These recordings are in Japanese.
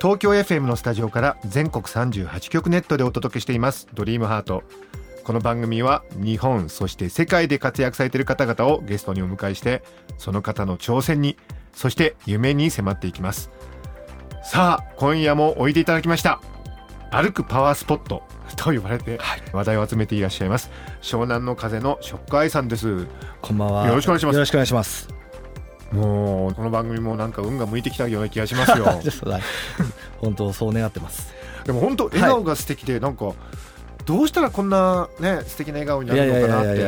東京 FM のスタジオから全国38局ネットでお届けしています。ドリームハート。この番組は日本そして世界で活躍されている方々をゲストにお迎えしてその方の挑戦にそして夢に迫っていきます。さあ今夜もおいでいただきました。歩くパワースポットと呼ばれて話題を集めていらっしゃいます。湘南の風のショックアイさんです。こんばんは。よろしくお願いします。よろしくお願いします。もうこの番組もなんか運が向いてきたような気がしますよ。本当そう願ってます。でも本当笑顔が素敵で、なんかどうしたらこんなね素敵な笑顔になるのかなって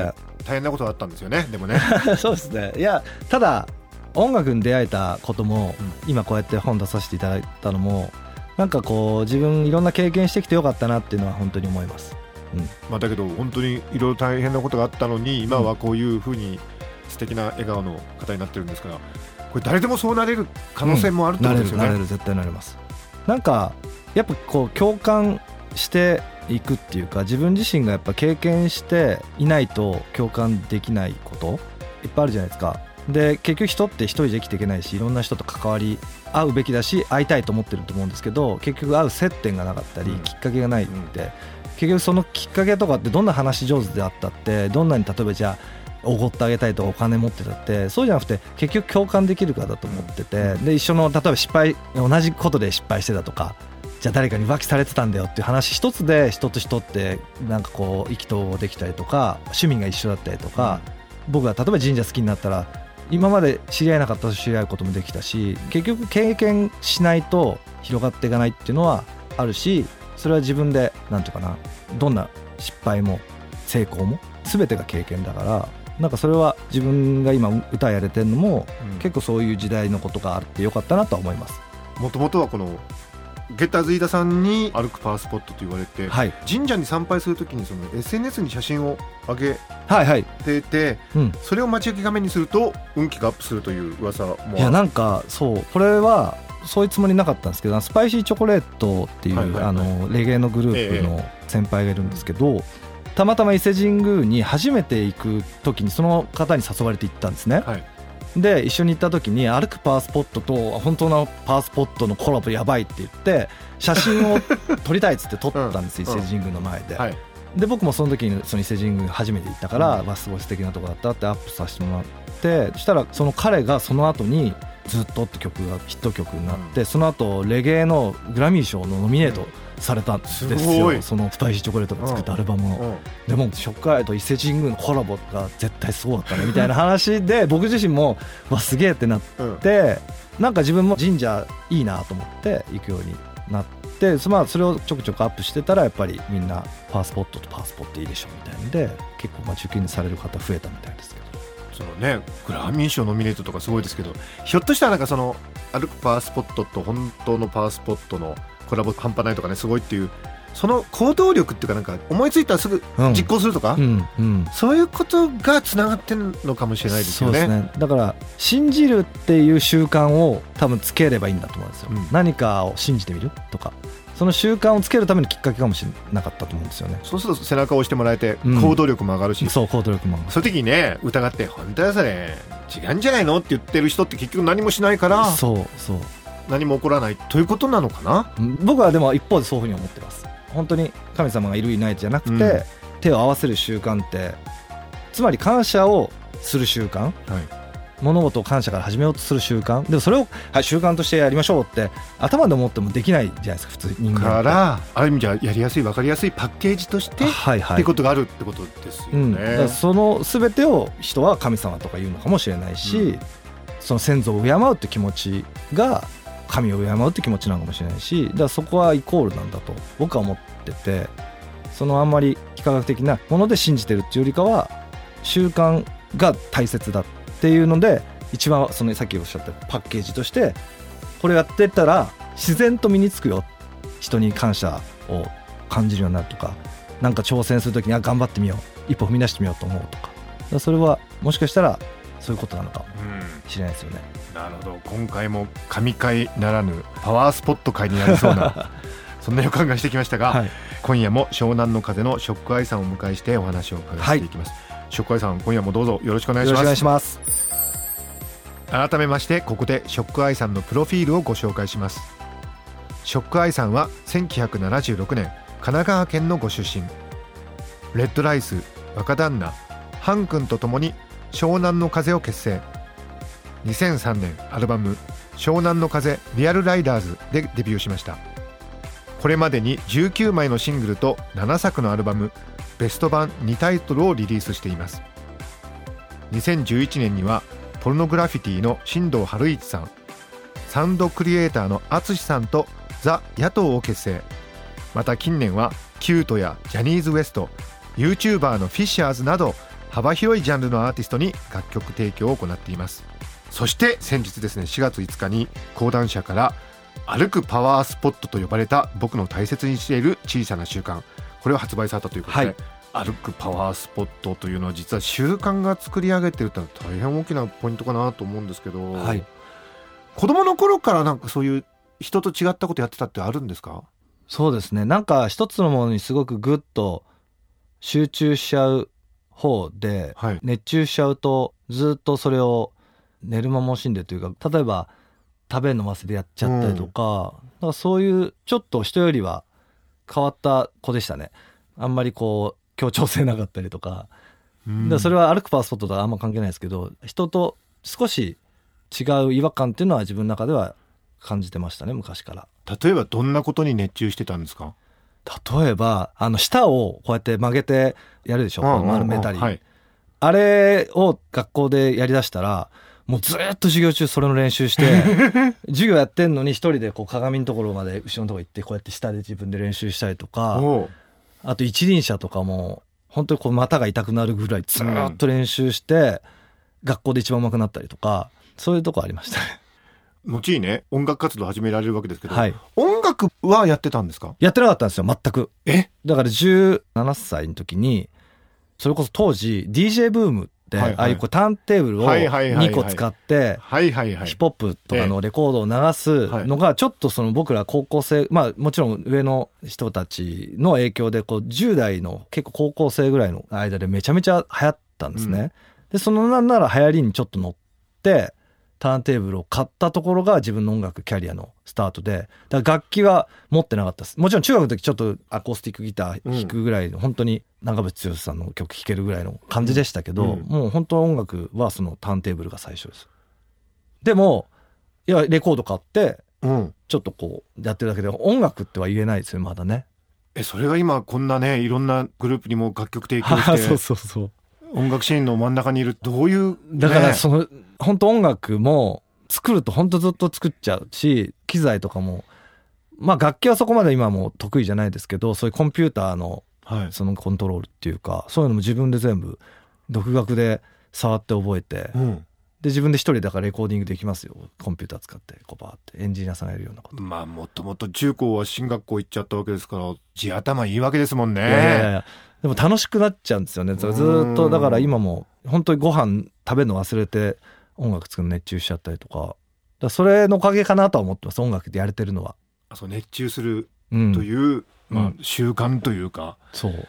大変なことがあったんですよね。でもね。そうですね。いやただ音楽に出会えたことも、うん。今こうやって本出させていただいたのもなんかこう自分いろんな経験してきてよかったなっていうのは本当に思います。まあだけど本当にいろいろ大変なことがあったのに今はこういうふうに素敵な笑顔の方になってるんですからこれ誰でもそうなれる可能性もあるってことですよね、るなれる絶対なれます。なんかやっぱこう共感していくっていうか自分自身がやっぱ経験していないと共感できないこといっぱいあるじゃないですか。で結局人って一人じゃ生きていけないしいろんな人と関わり合うべきだし会いたいと思ってると思うんですけど結局会う接点がなかったり、うんきっかけがないって、結局そのきっかけとかってどんな話上手であったってどんなに例えばじゃあおごってあげたいとかお金持ってたってそうじゃなくて結局共感できるかだと思っててで一緒の例えば失敗同じことで失敗してたとかじゃあ誰かに浮気されてたんだよっていう話一つで人と人ってなんかこう意気投合できたりとか趣味が一緒だったりとか、僕が例えば神社好きになったら今まで知り合えなかったと知り合うこともできたし結局経験しないと広がっていかないっていうのはあるしそれは自分でなんていうかなどんな失敗も成功も全てが経験だからなんかそれは自分が今歌やれてるのもうん。結構そういう時代のことがあってよかったなとは思います。もともとはこのゲッターズ飯田さんに歩くパワースポットと言われて、はい、神社に参拝するときにその SNS に写真を上げはいはい。ててうん、それを待ち受け画面にすると運気がアップするという噂もいやなんかそう。これはそういうつもりなかったんですけどスパイシーチョコレートっていう、はいはいはい。あのレゲエのグループの先輩がいるんですけど、たまたま伊勢神宮に初めて行く時にその方に誘われて行ったんですね。はい。で一緒に行った時に歩くパワースポットと本当のパワースポットのコラボやばいって言って写真を撮りたいっつって撮ったんです、うん。伊勢神宮の前で。はい。で僕もその時にその伊勢神宮初めて行ったから、うん。まあ、すごい素敵なとこだったってアップさせてもらってそしたらその彼がその後に「ずっと」って曲がヒット曲になって、その後レゲエのグラミー賞のノミネートされたんですよ。そのスパイシーチョコレートが作ったアルバムの。うん。でもショックアイと伊勢神宮のコラボが絶対すごかった。ねみたいな話で僕自身もわすげえってなっうん。てなんか自分も神社いいなと思って行くようになってそまあそれをちょくちょくアップしてたらやっぱりみんなパワースポットとパワースポットいいでしょみたいんで結構まあ受験される方増えたみたいですけど。そのねグラミー賞ノミネートとかすごいですけどひょっとしたらなんかその歩くパワースポットと本当のパワースポットのコラボ半端ないとかねすごいっていうその行動力っていうかなんか思いついたらすぐうん。実行するとか、うんうん。そういうことがつながってるのかもしれないですよね。そうですね。だから信じるっていう習慣を多分つければいいんだと思うんですよ、うん。何かを信じてみるとか。その習慣をつけるためのきっかけかもしれなかったと思うんですよね。そうすると背中を押してもらえてうん。行動力も上がるし、そう行動力もそういう時にね疑って「本当やそれ違うんじゃないの?」って言ってる人って結局何もしないから。そうそう何も起こらないということなのかな？うん僕はでも一方でそういうふうに思ってます。本当に神様がいるいないじゃなくて、うん。手を合わせる習慣ってつまり感謝をする習慣。はい。物事を感謝から始めようとする習慣。でもそれを、はい、習慣としてやりましょうって頭で思ってもできないじゃないですか普通人間からある意味じゃやりやすい分かりやすいパッケージとして、はいはい。ってことがあるってことですようん、だね。からその全てを人は神様とか言うのかもしれないし、うん。その先祖を敬うって気持ちが神を敬うって気持ちなのかもしれないしだからそこはイコールなんだと僕は思っててそのあんまり非科学的なもので信じてるっていうよりかは習慣が大切だっていうので一番そのさっきおっしゃったパッケージとしてこれやってたら自然と身につくよ。人に感謝を感じるようになるとかなんか挑戦する時にあ頑張ってみよう。一歩踏み出してみようと思うとか。かそれはもしかしたらそういうことなのかもしれないですよね。なるほど。今回も神回ならぬパワースポット会になりそうな そんな予感がしてきましたが、はい、今夜も湘南の風のショックアイさんをお迎えしてお話を伺っていきます、はい、ショックアイさん今夜もどうぞよろしくお願いします。ます。改めましてここでショックアイさんのプロフィールをご紹介します。ショックアイさんは1976年神奈川県のご出身。レッドライス若旦那ハン君とともに湘南の風を結成。2003年アルバム「湘南の風リアルライダーズ」でデビューしました。これまでに19枚のシングルと7作のアルバムベスト版2タイトルをリリースしています。2011年にはポルノグラフィティの新藤春一さんサウンドクリエイターの淳さんとザ・野党を結成。また近年はキュートやジャニーズ WEST YouTuber のフィッシャーズなど幅広いジャンルのアーティストに楽曲提供を行っています。そして先日ですね4月5日に講談社から歩くパワースポットと呼ばれた僕の大切にしている小さな習慣。これを発売されたということで、はい。歩くパワースポットというのは実は習慣が作り上げてるってのは大変大きなポイントかなと思うんですけど、はい、子供の頃からなんかそういう人と違ったことやってたってあるんですか？そうですね。なんか一つのものにすごくグッと集中しちゃう方で、はい、熱中しちゃうとずっとそれを寝る間も惜しんでというか例えば食べ飲ませでやっちゃったりとか,、だからそういうちょっと人よりは変わった子でしたね。あんまりこう協調性なかったりとか,、だそれは歩くパワースポットとはあんま関係ないですけど人と少し違う違和感っていうのは自分の中では感じてましたね昔から。例えばどんなことに熱中してたんですか？例えばあの舌をこうやって曲げてやるでしょ、う丸めたり、はい、あれを学校でやりだしたらもうずっと授業中それの練習して 授業やってんのに一人でこう鏡のところまで後ろのとこ行ってこうやって下で自分で練習したりとかあと一輪車とかも本当にこう股が痛くなるぐらいずっと練習して、学校で一番上手くなったりとかそういうとこありましたね。後にね音楽活動始められるわけですけど、はい、音楽はやってたんですか？やってなかったんですよ全く。え？だから17歳の時にそれこそ当時 DJ ブーム、はいはい、ああいうこうターンテーブルを2個使って、ヒップホップとかのレコードを流すのが、ちょっとその僕ら高校生、まあもちろん上の人たちの影響で、こう10代の結構高校生ぐらいの間でめちゃめちゃ流行ったんですね。うん、で、そのなんなら流行りにちょっと乗って、ターンテーブルを買ったところが自分の音楽キャリアのスタートで、だから楽器は持ってなかったです。もちろん中学の時ちょっとアコースティックギター弾くぐらい、うん、本当に長渕剛さんの曲弾けるぐらいの感じでしたけど、うん、もう本当音楽はそのターンテーブルが最初です。でも、いや、レコード買って、ちょっとこうやってるだけで音楽っては言えないですよ、まだね。え、それが今こんなね、いろんなグループにも楽曲提供して。そうそうそう。音楽シーンの真ん中にいるどういう、ね、だからその本当音楽も作ると本当ずっと作っちゃうし機材とかも。まあ楽器はそこまで今も得意じゃないですけどそういうコンピューターのそのコントロールっていうか、はい、そういうのも自分で全部独学で触って覚えて、うん、で自分で一人だからレコーディングできますよ。コンピューター使ってこうバーってエンジニアさんがやるようなこと。まあもともと中高は進学校行っちゃったわけですから地頭いいわけですもんね。いやいやでも楽しくなっちゃうんですよね。ずっとだから今も本当にご飯食べるの忘れて音楽作るの熱中しちゃったりとか。だそれのおかげかなとは思ってます音楽でやれてるのは。そう熱中するという、うん、まあ、習慣というか、そう。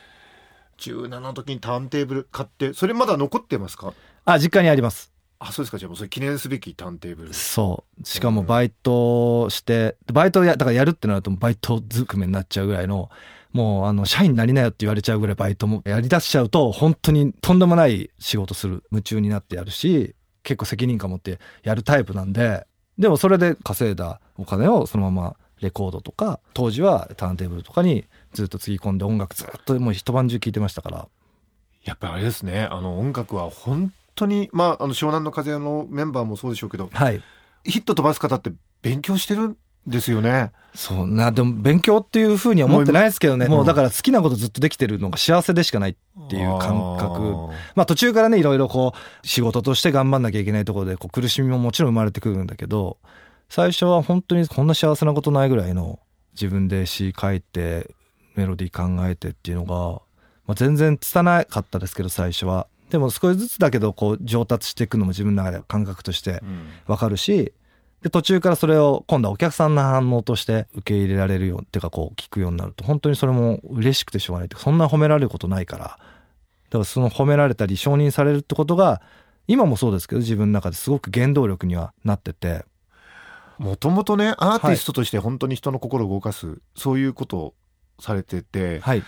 17の時にターンテーブル買ってそれまだ残ってますか？あ実家にありますあそうですか。じゃあもうそれ記念すべきターンテーブル。そう。しかもバイトして、バイトやだからやるってなるとバイトずくめになっちゃうぐらいのもうあの社員になりなよって言われちゃうぐらいバイトもやりだしちゃうと本当にとんでもない仕事する夢中になってやるし結構責任感持ってやるタイプなんででもそれで稼いだお金をそのままレコードとか当時はターンテーブルとかにずっとつぎ込んで音楽ずっともう一晩中聴いてましたから。やっぱりあれですね。あの音楽は本当にまああの湘南の風のメンバーもそうでしょうけど、はい、ヒット飛ばす方って勉強してるですよね。そうな、でも勉強っていうふうには思ってないですけどね。もうだから好きなことずっとできてるのが幸せでしかないっていう感覚。まあ途中からね、いろいろこう、仕事として頑張んなきゃいけないところで、こう苦しみももちろん生まれてくるんだけど、最初は本当にこんな幸せなことないぐらいの自分で詩書いてメロディー考えてっていうのが、まあ、全然拙かったですけど最初はでも少しずつだけどこう上達していくのも自分の中で感覚として分かるし、で途中からそれを今度はお客さんの反応として受け入れられるようっていうかこう聞くようになると本当にそれも嬉しくてしょうがないってそんな褒められることないから。だからその褒められたり承認されるってことが今もそうですけど自分の中ですごく原動力にはなってて。もともとねアーティストとして本当に人の心を動かす、はい、そういうことをされてて、はい、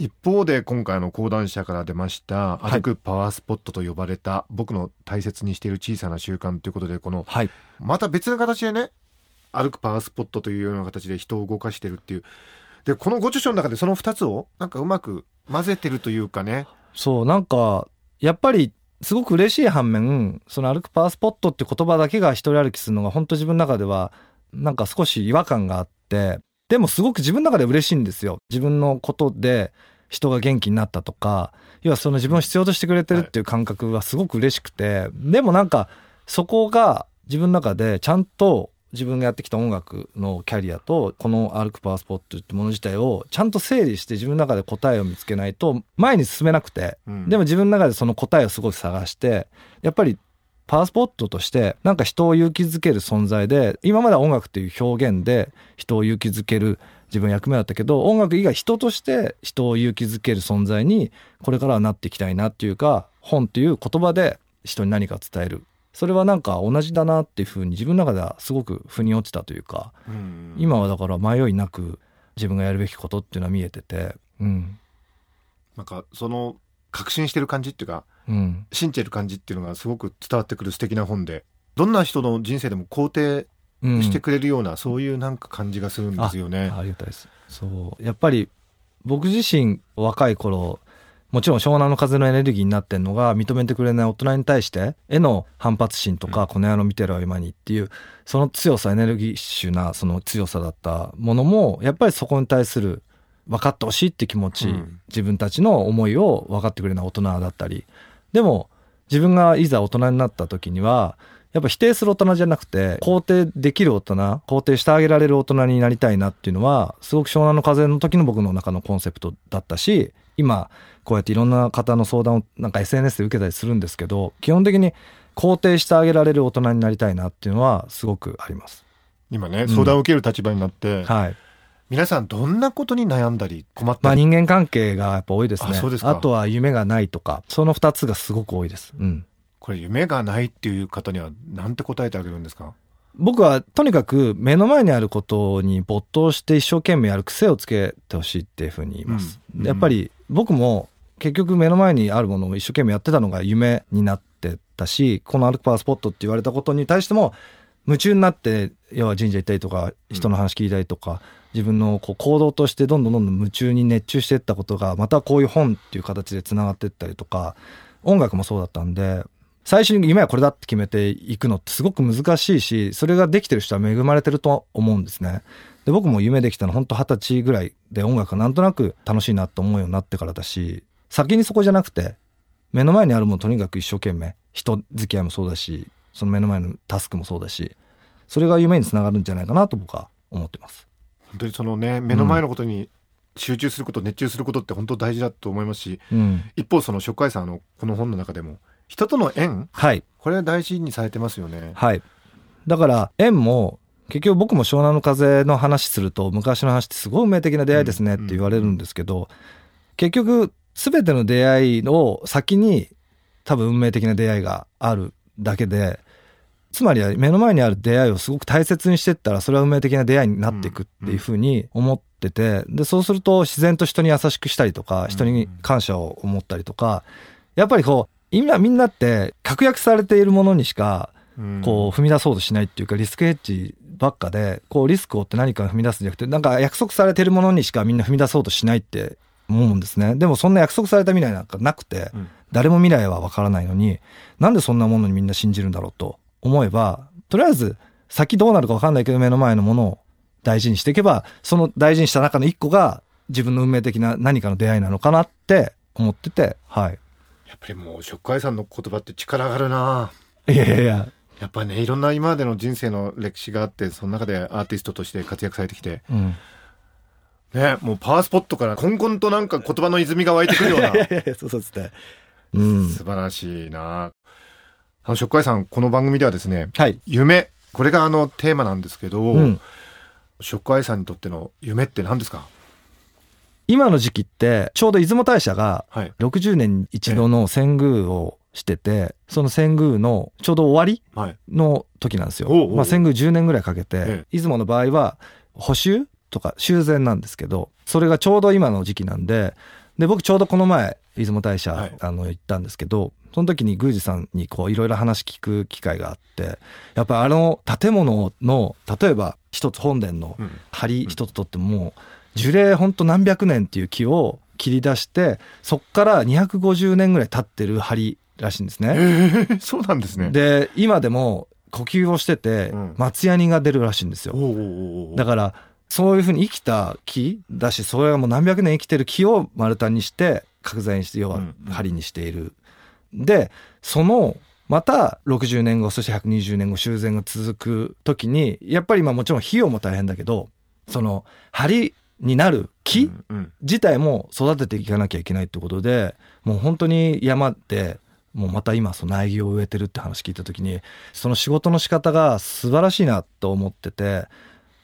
一方で今回の講談社から出ました「歩くパワースポット」と呼ばれた、僕の大切にしている小さな習慣ということでこの、はい、また別の形でね歩くパワースポットというような形で人を動かしてるっていう。でこのご著書の中でその2つをなんかうまく混ぜてるというかね。そうなんかやっぱりすごく嬉しい反面その歩くパワースポットって言葉だけが一人歩きするのが本当自分の中ではなんか少し違和感があってでもすごく自分の中で嬉しいんですよ。自分のことで人が元気になったとか要はその自分を必要としてくれてるっていう感覚はすごく嬉しくて、でもなんかそこが自分の中でちゃんと自分がやってきた音楽のキャリアとこの歩くパワースポットってもの自体をちゃんと整理して自分の中で答えを見つけないと前に進めなくて、うん、でも自分の中でその答えをすごく探してやっぱりパワースポットとしてなんか人を勇気づける存在で今までは音楽っていう表現で人を勇気づける自分役目だったけど音楽以外人として人を勇気づける存在にこれからはなっていきたいなっていうか本っていう言葉で人に何か伝える。それはなんか同じだなっていうふうに自分の中ではすごく腑に落ちたというか、うん、今はだから迷いなく自分がやるべきことっていうのは見えてて、うん、なんかその確信してる感じっていうか、うん、信じてる感じっていうのがすごく伝わってくる素敵な本でどんな人の人生でも肯定してくれるような、うん、そういうなんか感じがするんですよね。ありがたいです。そう。やっぱり僕自身若い頃もちろん湘南の風のエネルギーになってんのが認めてくれない大人に対してへの反発心とか、この野郎見てるわ今にっていうその強さエネルギッシュなその強さだったものもやっぱりそこに対する分かってほしいって気持ち、うん、自分たちの思いを分かってくれない大人だったり。でも自分がいざ大人になった時にはやっぱ否定する大人じゃなくて、肯定できる大人、肯定してあげられる大人になりたいなっていうのは、すごく湘南の風の時の僕の中のコンセプトだったし、今、こうやっていろんな方の相談をなんか SNS で受けたりするんですけど、基本的に肯定してあげられる大人になりたいなっていうのはすごくあります。今ね、相談を受ける立場になって、うん、はい。皆さんどんなことに悩んだり困ったり、まあ、人間関係がやっぱ多いですね。あとは夢がないとかその2つがすごく多いです、うん、これ夢がないっていう方には何て答えてあげるんですか？僕はとにかく目の前にあることに没頭して一生懸命やる癖をつけてほしいっていうふうに言います、うん、やっぱり僕も結局目の前にあるものを一生懸命やってたのが夢になってたしこのアルクパワースポットって言われたことに対しても夢中になって要は神社行ったりとか人の話聞いたりとか、うん、自分のこう行動としてどんどんどんどん夢中に熱中していったことがまたこういう本っていう形でつながっていったりとか音楽もそうだったんで最初に今やこれだって決めていくのってすごく難しいし、それができてる人は恵まれてると思うんですね。で、僕も夢できたの本当二十歳ぐらいで音楽がなんとなく楽しいなと思うようになってからだし、先にそこじゃなくて、目の前にあるものとにかく一生懸命、人付き合いもそうだし、その目の前のタスクもそうだし、それが夢につながるんじゃないかなと僕は思ってます。本当にそのね、目の前のことに集中すること、うん、熱中することって本当大事だと思いますし、うん、一方その初回さんのこの本の中でも人との縁？はい。これは大事にされてますよね。はい。だから縁も結局僕も湘南の風の話すると昔の話ってすごい運命的な出会いですねって言われるんですけど、結局全ての出会いを先に多分運命的な出会いがあるだけでつまりは目の前にある出会いをすごく大切にしてったらそれは運命的な出会いになっていくっていうふうに思っててでそうすると自然と人に優しくしたりとか人に感謝を思ったりとかやっぱりこう今みんなって確約されているものにしかこう踏み出そうとしないっていうかリスクヘッジばっかでこうリスクを負って何か踏み出すんじゃなくてなんか約束されているものにしかみんな踏み出そうとしないって思うんですね。でもそんな約束された未来なんかなくて、誰も未来はわからないのになんでそんなものにみんな信じるんだろうと思えばとりあえず先どうなるかわかんないけど目の前のものを大事にしていけばその大事にした中の一個が自分の運命的な何かの出会いなのかなって思っててはい。やっぱりもう食海さんの言葉って力があるないやいやいややっぱねいろんな今までの人生の歴史があってその中でアーティストとして活躍されてきて、うん、ねもうパワースポットからこんこんとなんか言葉の泉が湧いてくるような そうそうですね。うん。素晴らしいなあの、食会さん、この番組ではですね、はい。夢、これがあのテーマなんですけど、うん。食会さんにとっての夢って何ですか？今の時期って、ちょうど出雲大社がはい。60年に一度の遷宮をしてて、その遷宮のちょうど終わりはい。の時なんですよ。まあ、遷宮10年ぐらいかけて、ええ出雲の場合は補修とか修繕なんですけど、それがちょうど今の時期なんで、で、僕ちょうどこの前、出雲大社、はいあの、行ったんですけど、その時に宮司さんにこういろいろ話聞く機会があって、やっぱあの建物の、例えば一つ本殿のうん。梁一つとってももう樹齢ほんと何百年っていう木を切り出してそっから250年ぐらい経ってる梁らしいんですえね。ー、そうなんですね。で今でも呼吸をしててうん松ヤニが出るらしいんですよ。だからそういうふうに生きた木だしそれがもう何百年生きてる木を丸太にして角材にして要はうんうん梁にしている。でそのまた60年後そして120年後修繕が続く時にやっぱりまあもちろん費用も大変だけどその梁になる木自体も育てていかなきゃいけないってことでもう本当に山でもうまた今その苗木を植えてるって話聞いた時にその仕事の仕方が素晴らしいなと思ってて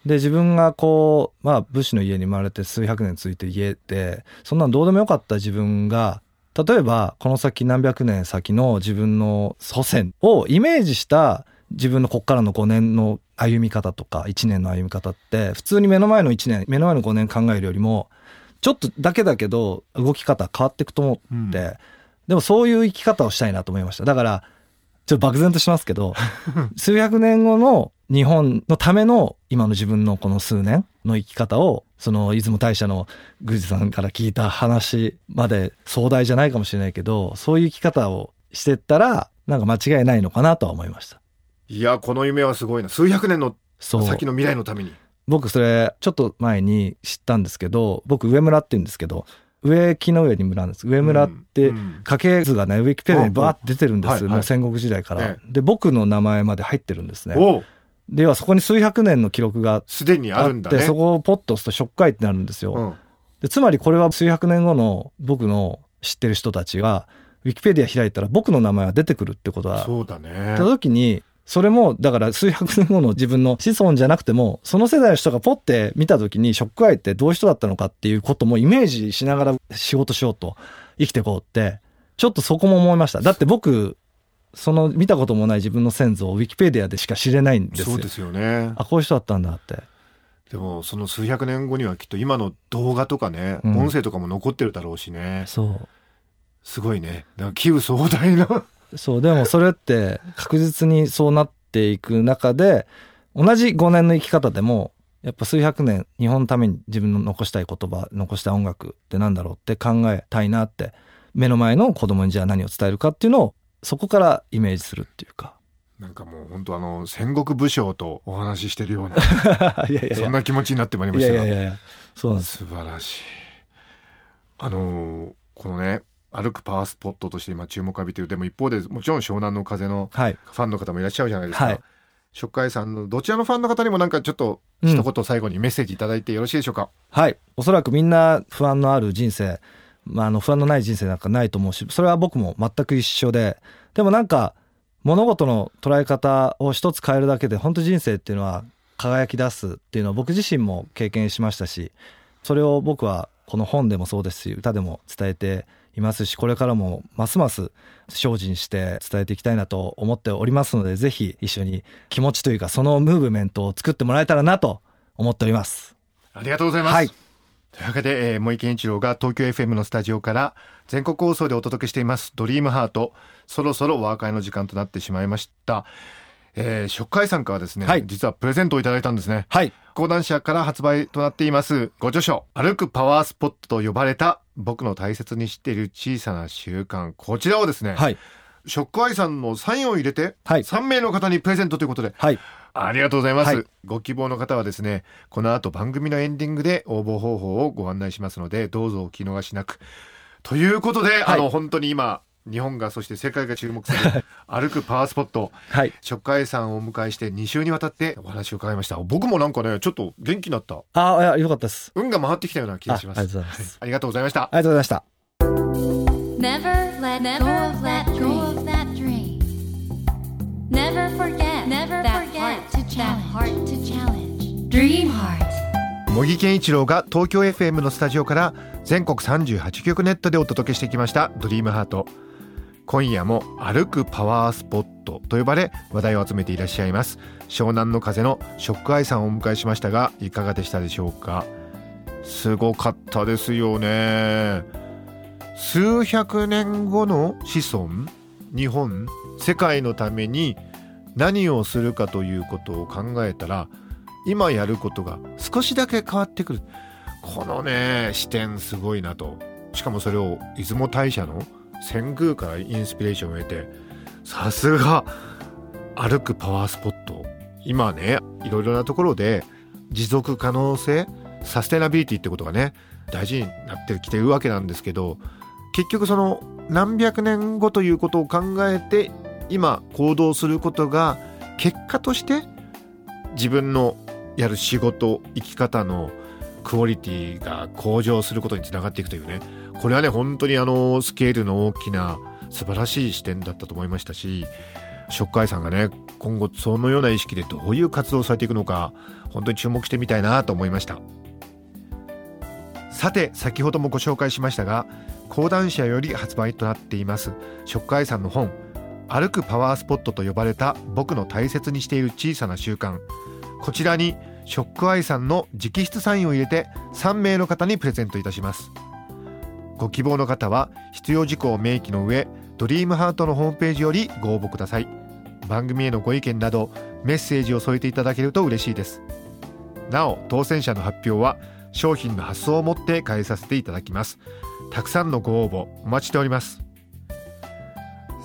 で自分がこうまあ武士の家に生まれて数百年続いてる家でそんなのどうでもよかった自分が例えばこの先何百年先の自分の祖先をイメージした自分のこっからの5年の歩み方とか1年の歩み方って普通に目の前の1年目の前の5年考えるよりもちょっとだけだけど動き方変わっていくと思って、うん。でもそういう生き方をしたいなと思いました。だからちょっと漠然としますけど 数百年後の日本のための今の自分のこの数年の生き方をその出雲大社の宮司さんから聞いた話まで壮大じゃないかもしれないけどそういう生き方をしてったらなんか間違いないのかなとは思いましたいや、この夢はすごいな。数百年の先の未来のために。僕それちょっと前に知ったんですけど僕上村って言うんですけど上木の上に村なんです。上村って家系図がねウィキペディアにバーって出てるんです、はいはい。もう戦国時代から、えで僕の名前まで入ってるんですね。ではそこに数百年の記録がすでにあるんだね。そこをポッと押すと触解ってなるんですよ、うん。でつまりこれは数百年後の僕の知ってる人たちがウィキペディア開いたら僕の名前が出てくるってことはそうだね。た。時にそれもだから数百年後の自分の子孫じゃなくてもその世代の人がポッて見た時にショックアイってどういう人だったのかっていうこともイメージしながら仕事しようと生きていこうってちょっとそこも思いましただって僕その見たこともない自分の先祖をウィキペディアでしか知れないんですよそうですよね。あこういう人だったんだってでもその数百年後にはきっと今の動画とかね、うん音声とかも残ってるだろうしね。そうすごいね。だから器具壮大な。そう、でもそれって確実にそうなっていく中で、同じ5年の生き方でも、やっぱ数百年日本のために自分の残したい言葉、残したい音楽ってなんだろうって考えたいなって、目の前の子供にじゃあ何を伝えるかっていうのを、そこからイメージするっていうか。なんかもう本当あの戦国武将とお話ししてるような。そんな気持ちになってまいりまいしたがやいやいやいや。そうなんです。素晴らしい。あのーこのね歩くパワースポットとして今注目を浴びてるでも一方でもちろん湘南の風のはい。ファンの方もいらっしゃるじゃないですか。はい初回さんのどちらのファンの方にもなんかちょっとうん一言最後にメッセージいただいてよろしいでしょうか？はい。おそらくみんな不安のある人生、まあ、あの不安のない人生なんかないと思うし、それは僕も全く一緒で、でもなんか物事の捉え方を一つ変えるだけで本当人生っていうのは輝き出すっていうのを僕自身も経験しましたし、それを僕はこの本でもそうですし、歌でも伝えていますし、これからもますます精進して伝えていきたいなと思っておりますので、ぜひ一緒に気持ちというかそのムーブメントを作ってもらえたらなと思っております。ありがとうございます。はいというわけで、えー、森健一郎が東京 FM のスタジオから全国放送でお届けしています「ドリームハートそろそろお別れの時間となってしまいました。えー、初回さんからですね、はい実はプレゼントをいただいたんですね。はい。講談社から発売となっていますご著書「歩くパワースポット」と呼ばれた僕の大切にしている小さな習慣こちらをですね、はい。ショックアイさんのサインを入れて、はい。3名の方にプレゼントということではい。ありがとうございます、はい。ご希望の方はですねこの後番組のエンディングで応募方法をご案内しますのでどうぞお聞き逃しなく。ということで、あの本当に今日本がそして世界が注目する 歩くパワースポット。はい。食海さんをお迎えして2週にわたってお話を伺いました。僕もなんかねちょっと元気になった。ああいやよかったです。運が回ってきたような気がします。あありがとうございます。ありがとうございました。ありがとうございました。Never let Never go of that let go dream. of that dream. Never forget Never that forget heart to that challenge. heart to challenge. Dream Heart. 茂木健一郎が東京 FM のスタジオから全国38局ネットでお届けしてきました「ドリームハート今夜も歩くパワースポットと呼ばれ話題を集めていらっしゃいます。湘南の風のショックアイさんをお迎えしましたがいかがでしたでしょうか？すごかったですよね。数百年後の子孫日本世界のために何をするかということを考えたら今やることが少しだけ変わってくる。このね視点すごいなと。しかもそれを出雲大社の遷宮からインスピレーションを得てさすが歩くパワースポット。今ねいろいろなところで持続可能性サステナビリティってことがね大事になってきてるわけなんですけど結局その何百年後ということを考えて今行動することが結果として自分のやる仕事生き方のクオリティが向上することにつながっていくというね。これはね本当にあのスケールの大きな素晴らしい視点だったと思いましたしショックアイさんがね今後そのような意識でどういう活動をされていくのか本当に注目してみたいなと思いました。さて先ほどもご紹介しましたが講談社より発売となっていますショックアイさんの本歩くパワースポットと呼ばれた僕の大切にしている小さな習慣。こちらにショックアイさんの直筆サインを入れて3名の方にプレゼントいたします。ご希望の方は必要事項を明記の上ドリームハートのホームページよりご応募ください。番組へのご意見などメッセージを添えていただけると嬉しいです。なお当選者の発表は商品の発送をもって返させていただきます。たくさんのご応募お待ちしております。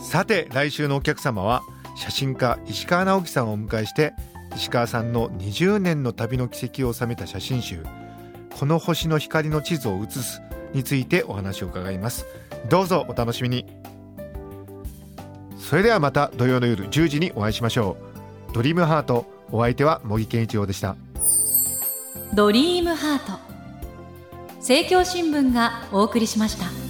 さて来週のお客様は写真家石川直樹さんをお迎えして石川さんの20年の旅の軌跡を収めた写真集「この星の光の地図を写す」についてお話を伺います。どうぞお楽しみに。それではまた土曜の夜10時にお会いしましょう。ドリームハートお相手は茂木健一郎でした。ドリームハート。政教新聞がお送りしました。